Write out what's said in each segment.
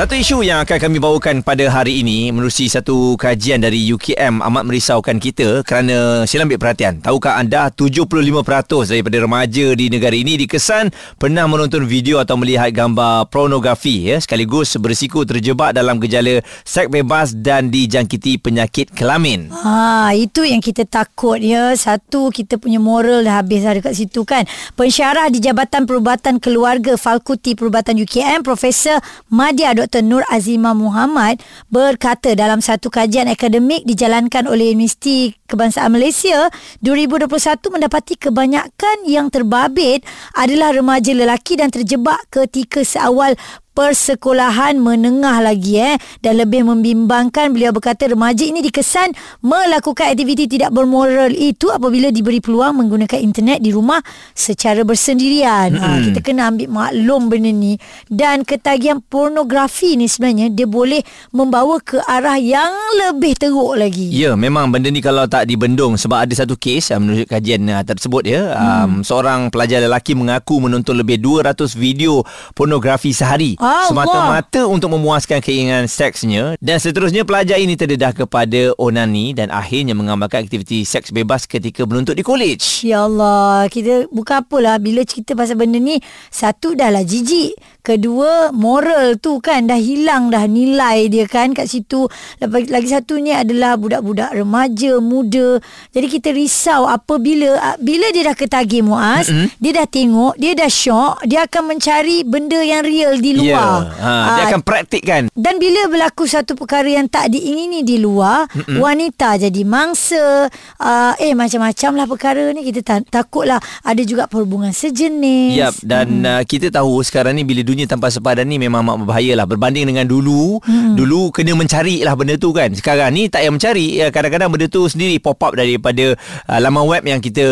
Satu isu yang akan kami bawakan pada hari ini menerusi satu kajian dari UKM amat merisaukan kita kerana sila ambil perhatian. Tahukah anda 75% daripada remaja di negara ini dikesan pernah menonton video atau melihat gambar pornografi ya sekaligus berisiko terjebak dalam gejala seks bebas dan dijangkiti penyakit kelamin. Ha, itu yang kita takut ya. Satu, kita punya moral dah habis dah dekat situ kan. Pensyarah di Jabatan Perubatan Keluarga Fakulti Perubatan UKM, Profesor Madia Dr. Nur Azima Muhammad berkata dalam satu kajian akademik dijalankan oleh Universiti Kebangsaan Malaysia 2021 mendapati kebanyakan yang terbabit adalah remaja lelaki dan terjebak ketika seawal persekolahan menengah lagi eh. Dan lebih membimbangkan beliau berkata remaja ini dikesan melakukan aktiviti tidak bermoral itu apabila diberi peluang menggunakan internet di rumah secara bersendirian. Ha, kita kena ambil maklum benda ni. Dan ketagihan pornografi ni sebenarnya dia boleh membawa ke arah yang lebih teruk lagi. Ya, memang benda ni kalau tak dibendung sebab ada satu kes uh, menurut kajian uh, tersebut ya, um, seorang pelajar lelaki mengaku menonton lebih 200 video pornografi sehari Allah. semata-mata untuk memuaskan keinginan seksnya dan seterusnya pelajar ini terdedah kepada onani dan akhirnya mengamalkan aktiviti seks bebas ketika menuntut di college. Ya Allah, kita bukan apalah bila cerita pasal benda ni, satu dah lah jijik. Kedua, moral tu kan dah hilang dah nilai dia kan kat situ. Lepas lagi satunya adalah budak-budak remaja, muda. Jadi kita risau apabila ah, bila dia dah ketagih Muaz, mm-hmm. dia dah tengok, dia dah syok, dia akan mencari benda yang real di Ya, luar. ha, dia Ah, akan praktikkan. dan bila berlaku satu perkara yang tak diingini di luar, Mm-mm. wanita jadi mangsa. Uh, eh macam-macam lah perkara ni. Kita ta- takutlah ada juga perhubungan sejenis. Yap dan hmm. uh, kita tahu sekarang ni bila dunia tanpa sepadan ni memang amat berbahaya lah berbanding dengan dulu hmm. dulu kena mencari lah benda tu kan sekarang ni tak payah mencari ya, kadang-kadang benda tu sendiri pop up daripada uh, laman web yang kita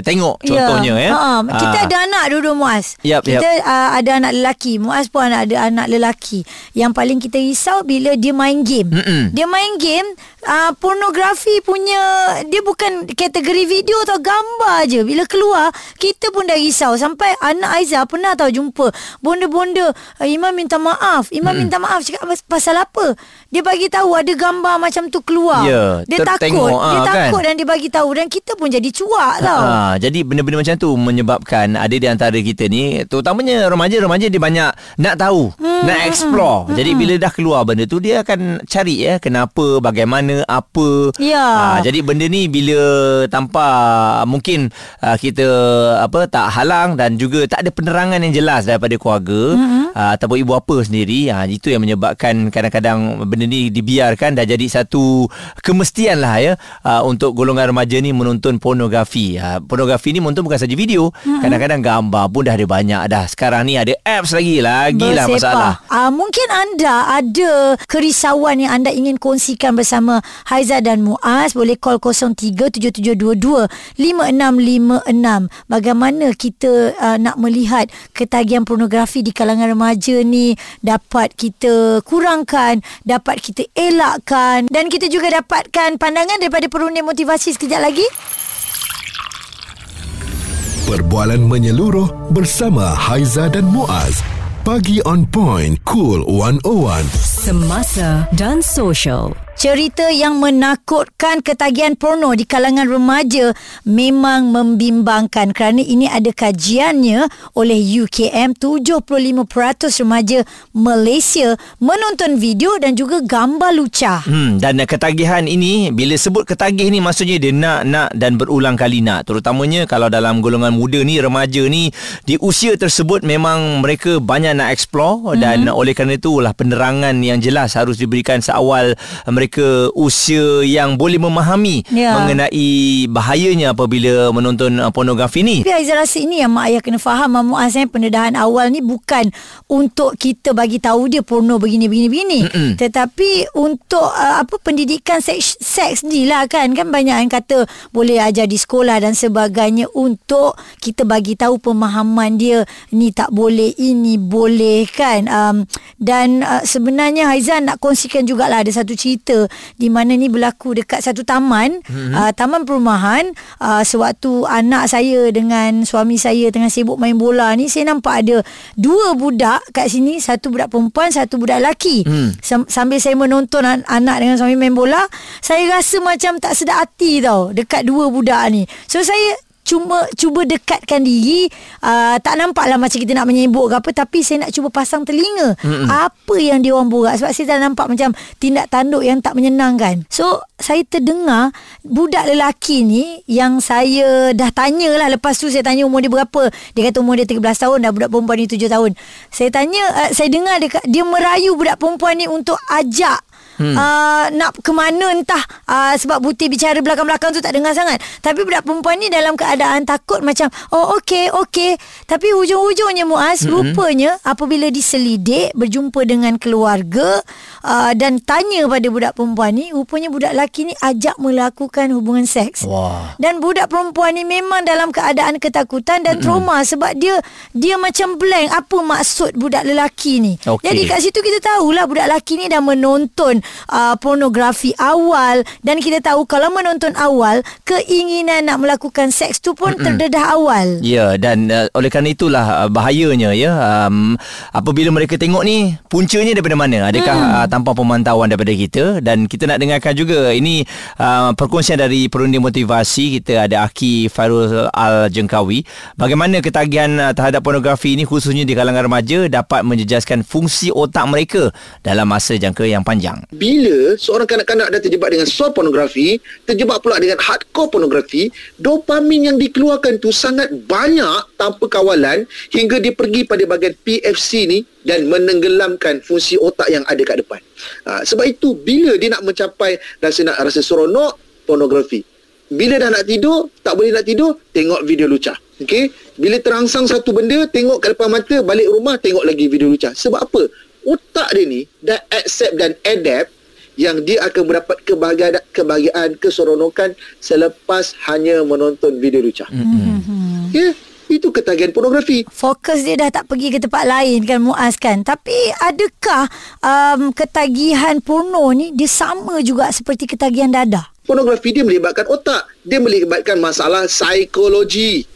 tengok contohnya ya, Ha, kita Ah. ada anak dulu Muaz. Yap, kita yap. Uh, ada anak lelaki. Muaz pun ada anak lelaki. Yang paling kita risau bila dia main game. Mm-mm. Dia main game uh, pornografi punya dia bukan kategori video atau gambar je. Bila keluar kita pun dah risau sampai anak Aiza pernah tahu jumpa bonda-bonda uh, Imam minta maaf. Imam Mm-mm. minta maaf cakap "Pas- pasal apa? Dia bagi tahu ada gambar macam tu keluar. Ya, dia takut. dia ah, kan? takut dan dia bagi tahu dan kita pun jadi cuak tau. Ha, jadi benda-benda macam tu menyebabkan ada di antara kita ni terutamanya remaja-remaja dia banyak nak tahu, hmm, nak explore. Hmm, jadi bila dah keluar benda tu dia akan cari ya kenapa, bagaimana, apa. Ya. Ha, jadi benda ni bila tanpa mungkin uh, kita apa tak halang dan juga tak ada penerangan yang jelas daripada keluarga hmm. uh, ataupun ibu bapa sendiri, ha, itu yang menyebabkan kadang-kadang benda ni dibiarkan dah jadi satu kemestian lah ya uh, untuk golongan remaja ni menonton pornografi. Uh, pornografi ni menonton bukan saja video, hmm. kadang-kadang gambar pun dah ada banyak dah. Sekarang ni ada apps lagi, lagilah masalah. Uh, mungkin anda ada kerisauan yang anda ingin kongsikan bersama Haiza dan Muaz. Boleh call 0377225656. Bagaimana kita uh, nak melihat ketagihan pornografi di kalangan remaja ni dapat kita kurangkan, dapat kita elakkan dan kita juga dapatkan pandangan daripada perundi motivasi sekejap lagi. Perbualan menyeluruh bersama Haiza dan Muaz. Pagi on point. Cool 101. Semasa dan social. Cerita yang menakutkan ketagihan porno di kalangan remaja memang membimbangkan kerana ini ada kajiannya oleh UKM 75% remaja Malaysia menonton video dan juga gambar lucah. Hmm, dan ketagihan ini bila sebut ketagih ni maksudnya dia nak nak dan berulang kali nak. Terutamanya kalau dalam golongan muda ni remaja ni di usia tersebut memang mereka banyak nak explore dan oleh kerana itulah penerangan yang jelas harus diberikan seawal mereka usia yang boleh memahami Ya. mengenai bahayanya apabila menonton uh, pornografi ni. Tapi Aizah rasa ini yang mak ayah kena faham Mak Muaz eh, pendedahan awal ni bukan untuk kita bagi tahu dia porno begini begini begini Mm-mm. tetapi untuk uh, apa pendidikan seks seks ni lah kan. Kan banyak yang kata boleh ajar di sekolah dan sebagainya untuk kita bagi tahu pemahaman dia. Ni tak boleh ini boleh kan. Um, dan uh, sebenarnya Haizan nak kongsikan jugalah ada satu cerita cerita di mana ni berlaku dekat satu taman, mm-hmm. uh, taman perumahan. Uh, sewaktu anak saya dengan suami saya tengah sibuk main bola ni, saya nampak ada dua budak kat sini, satu budak perempuan, satu budak lelaki. Mm. Sam- sambil saya menonton an- anak dengan suami main bola, saya rasa macam tak sedap hati tau dekat dua budak ni. So saya cuma cuba dekatkan diri uh, tak nampaklah macam kita nak menyebut ke apa tapi saya nak cuba pasang telinga. Mm-mm. apa yang dia orang borak sebab saya tak nampak macam tindak tanduk yang tak menyenangkan. So saya terdengar budak lelaki ni yang saya dah tanya lah lepas tu saya tanya umur dia berapa. Dia kata umur dia 13 tahun dah budak perempuan ni 7 tahun. Saya tanya uh, saya dengar dia, dia merayu budak perempuan ni untuk ajak hmm. uh, nak ke mana entah uh, sebab butir bicara belakang-belakang tu tak dengar sangat tapi budak perempuan ni dalam keadaan takut macam oh okey okey tapi hujung-hujungnya Muaz hmm. rupanya apabila diselidik berjumpa dengan keluarga uh, dan tanya pada budak perempuan ni rupanya budak lelaki ni ajak melakukan hubungan seks Wah. dan budak perempuan ni memang dalam keadaan ketakutan dan hmm. trauma sebab dia dia macam blank apa maksud budak lelaki ni Okey. jadi kat situ kita tahulah budak lelaki ni dah menonton uh, pornografi awal dan kita tahu kalau menonton awal keinginan nak melakukan seks tu pun Mm-mm. terdedah awal. Ya dan uh, oleh kerana itulah uh, bahayanya ya um, apabila mereka tengok ni puncanya daripada mana? Adakah mm. uh, tanpa pemantauan daripada kita dan kita nak dengarkan juga ini uh, perkongsian dari perunding motivasi kita ada Aki Fairul Al Jengkawi bagaimana ketagihan uh, terhadap pornografi ini khususnya di kalangan remaja dapat menjejaskan fungsi otak mereka dalam masa jangka yang panjang bila seorang kanak-kanak dah terjebak dengan soft pornografi, terjebak pula dengan hardcore pornografi, dopamin yang dikeluarkan tu sangat banyak tanpa kawalan hingga dia pergi pada bahagian PFC ni dan menenggelamkan fungsi otak yang ada kat depan. Ha, sebab itu bila dia nak mencapai rasa nak rasa seronok pornografi. Bila dah nak tidur, tak boleh nak tidur, tengok video lucah. Okey? Bila terangsang satu benda, tengok kat depan mata, balik rumah tengok lagi video lucah. Sebab apa? Otak dia ni dah accept dan adapt yang dia akan mendapat kebahagiaan, kebahagiaan keseronokan selepas hanya menonton video lucah. Mm-hmm. Ya, itu ketagihan pornografi. Fokus dia dah tak pergi ke tempat lain kan Muaz kan. Tapi adakah um, ketagihan porno ni dia sama juga seperti ketagihan dadah? Pornografi dia melibatkan otak. Dia melibatkan masalah psikologi.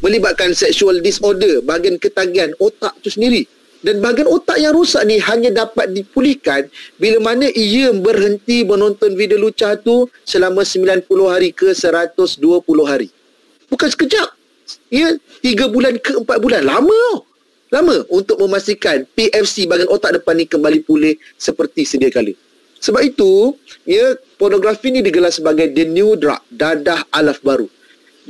Melibatkan sexual disorder, bahagian ketagihan otak tu sendiri. Dan bahagian otak yang rosak ni hanya dapat dipulihkan bila mana ia berhenti menonton video lucah tu selama 90 hari ke 120 hari. Bukan sekejap. Ya, 3 bulan ke 4 bulan. Lama Lama untuk memastikan PFC bahagian otak depan ni kembali pulih seperti sedia kala. Sebab itu, ya, pornografi ni digelar sebagai the new drug, dadah alaf baru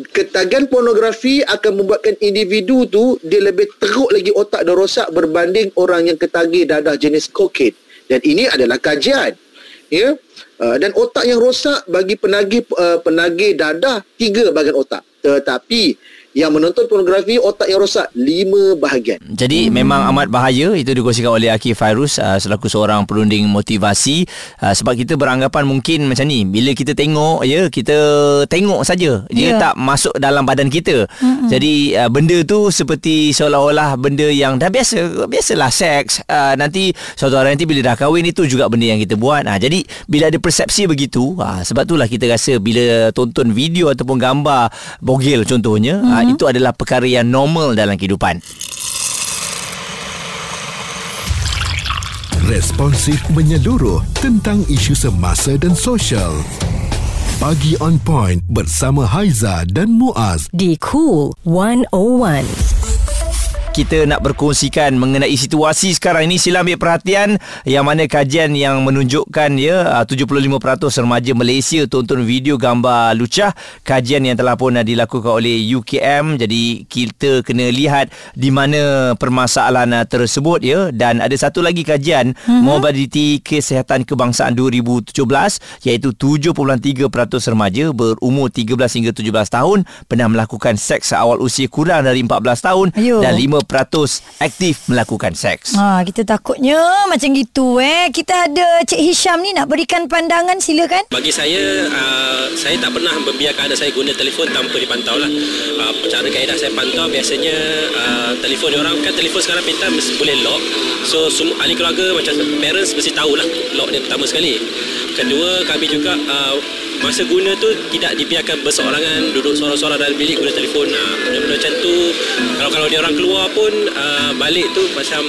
ketagihan pornografi akan membuatkan individu tu dia lebih teruk lagi otak dan rosak berbanding orang yang ketagih dadah jenis kokain dan ini adalah kajian. Ya? Uh, dan otak yang rosak bagi penagih uh, penagih dadah tiga bahagian otak. Tetapi yang menonton pornografi otak yang rosak lima bahagian. Jadi hmm. memang amat bahaya itu dikongsikan oleh Aki Fairuz uh, selaku seorang perunding motivasi uh, sebab kita beranggapan mungkin macam ni bila kita tengok ya kita tengok saja dia yeah. tak masuk dalam badan kita. Hmm. Jadi uh, benda tu seperti seolah-olah benda yang dah biasa biasalah seks uh, nanti suatu hari nanti bila dah kahwin itu juga benda yang kita buat. Uh, jadi bila ada persepsi begitu uh, sebab itulah kita rasa bila tonton video ataupun gambar bogel contohnya hmm uh, itu adalah perkara yang normal dalam kehidupan. Responsif menyeluruh tentang isu semasa dan sosial. Pagi on point bersama Haiza dan Muaz di Cool 101 kita nak berkongsikan mengenai situasi sekarang ini sila ambil perhatian yang mana kajian yang menunjukkan ya 75% remaja Malaysia tonton video gambar lucah kajian yang telah pun dilakukan oleh UKM jadi kita kena lihat di mana permasalahan tersebut ya dan ada satu lagi kajian mm-hmm. mobiliti kesihatan kebangsaan 2017 iaitu 7.3% remaja berumur 13 hingga 17 tahun pernah melakukan seks awal usia kurang dari 14 tahun Ayuh. dan peratus aktif melakukan seks. Ha, kita takutnya macam gitu eh. Kita ada Cik Hisham ni nak berikan pandangan silakan. Bagi saya, uh, saya tak pernah membiarkan anak saya guna telefon tanpa dipantau lah. Uh, cara kaedah saya pantau biasanya uh, telefon orang kan telefon sekarang pintar mesti boleh lock. So semua ahli keluarga macam parents mesti tahulah lock dia pertama sekali. Kedua kami juga uh, masa guna tu tidak dibiarkan berseorangan duduk seorang-seorang dalam bilik guna telefon. Uh, benda-benda macam tu kalau kalau dia orang keluar pun uh, balik tu macam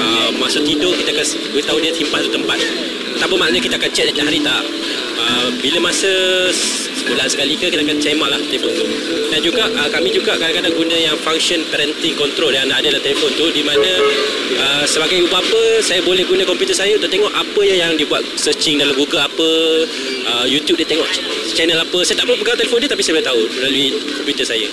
uh, masa tidur kita akan beritahu dia simpan satu tempat. Tak apa maknanya kita akan check setiap hari tak. Uh, bila masa sebulan sekali ke kita akan cemak lah telefon tu. Dan juga uh, kami juga kadang-kadang guna yang function parenting control yang ada dalam telefon tu di mana uh, sebagai ibu bapa saya boleh guna komputer saya untuk tengok apa yang, yang dibuat searching dalam Google apa uh, YouTube dia tengok channel apa saya tak perlu pegang telefon dia tapi saya boleh tahu melalui komputer saya.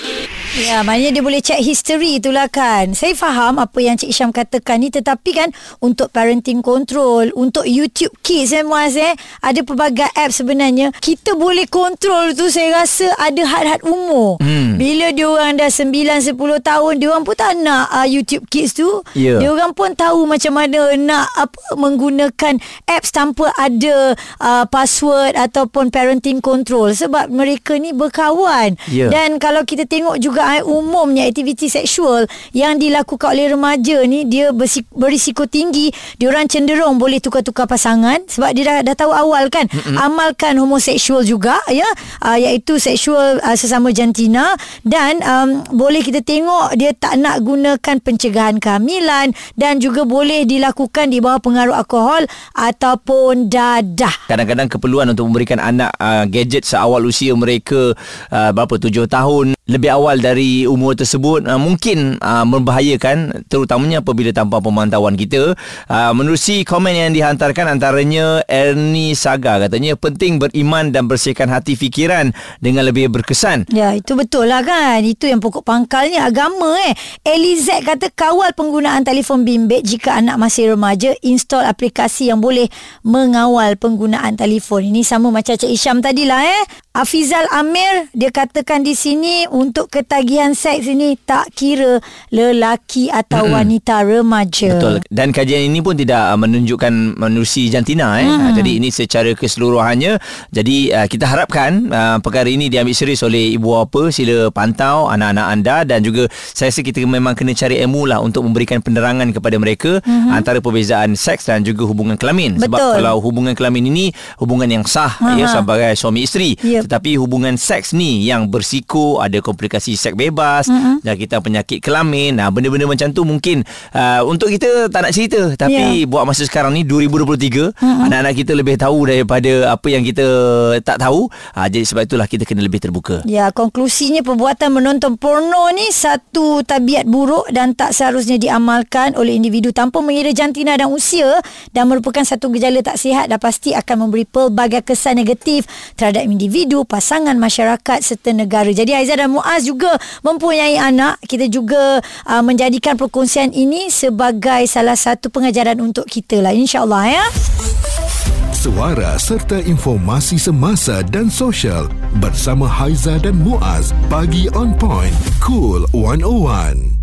Ya, maknanya dia boleh check history itulah kan. Saya faham apa yang Cik Syam katakan ni tetapi kan untuk parenting control, untuk YouTube Kids eh Muaz eh, ada pelbagai app sebenarnya. Kita boleh kontrol tu saya rasa ada had-had umur. Hmm. Bila dia orang dah 9 10 tahun, dia orang pun tak nak uh, YouTube Kids tu. Ya. Dia orang pun tahu macam mana nak apa menggunakan apps tanpa ada uh, password ataupun parenting control sebab mereka ni berkawan. Ya. Dan kalau kita tengok juga eh, umumnya aktiviti seksual yang dilakukan oleh remaja ni dia berisiko tinggi. Dia orang cenderung boleh tukar-tukar pasangan sebab dia dah, dah tahu awal kan. Mm-mm. Amalkan homoseksual juga ya uh, iaitu seksual uh, sesama jantina dan um, boleh kita tengok dia tak nak gunakan pencegahan kehamilan dan juga boleh dilakukan di bawah pengaruh alkohol ataupun dadah. Kadang-kadang keperluan untuk memberikan anak uh, gadget seawal usia mereka uh, berapa tujuh tahun lebih awal dari umur tersebut uh, mungkin uh, membahayakan terutamanya apabila tanpa pemantauan kita. Uh, menerusi komen yang dihantarkan antaranya Ernie Saga katanya penting beriman dan bersihkan hati fikiran dengan lebih berkesan. Ya, itu betul lah kan. Itu yang pokok pangkalnya agama eh. Elizet kata kawal penggunaan telefon bimbit jika anak masih remaja, install aplikasi yang boleh mengawal penggunaan telefon. Ini sama macam Cik Isyam tadi lah eh. Afizal Amir, dia katakan di sini untuk ketagihan seks ini tak kira lelaki atau Mm-mm. wanita remaja. Betul. Dan kajian ini pun tidak uh, menunjukkan menerusi jantina eh. Hmm. Jadi ini secara keseluruhannya. Jadi uh, kita harapkan uh, perkara ini diambil serius oleh ibu bapa. Sila pantau anak-anak anda dan juga saya rasa kita memang kena cari ilmu lah untuk memberikan penerangan kepada mereka hmm. antara perbezaan seks dan juga hubungan kelamin. Sebab Betul. kalau hubungan kelamin ini hubungan yang sah Aha. ya sebagai suami isteri. Yep. Tetapi hubungan seks ni yang bersiko ada komplikasi seks bebas mm-hmm. dan kita penyakit kelamin. Nah, benda-benda macam tu mungkin uh, untuk kita tak nak cerita tapi Ya. buat masa sekarang ni 2023 mm-hmm. anak-anak kita lebih tahu daripada apa yang kita tak tahu. Uh, jadi sebab itulah kita kena lebih terbuka. Ya, konklusinya perbuatan menonton porno ni satu tabiat buruk dan tak seharusnya diamalkan oleh individu tanpa mengira jantina dan usia dan merupakan satu gejala tak sihat dan pasti akan memberi pelbagai kesan negatif terhadap individu, pasangan, masyarakat serta negara. Jadi Aizah dan Muaz juga mempunyai anak. Kita juga uh, menjadikan perkongsian ini sebagai salah satu pengajaran untuk kita lah insya-Allah ya. Suara serta informasi semasa dan sosial bersama Haiza dan Muaz. Pagi on point. Cool 101.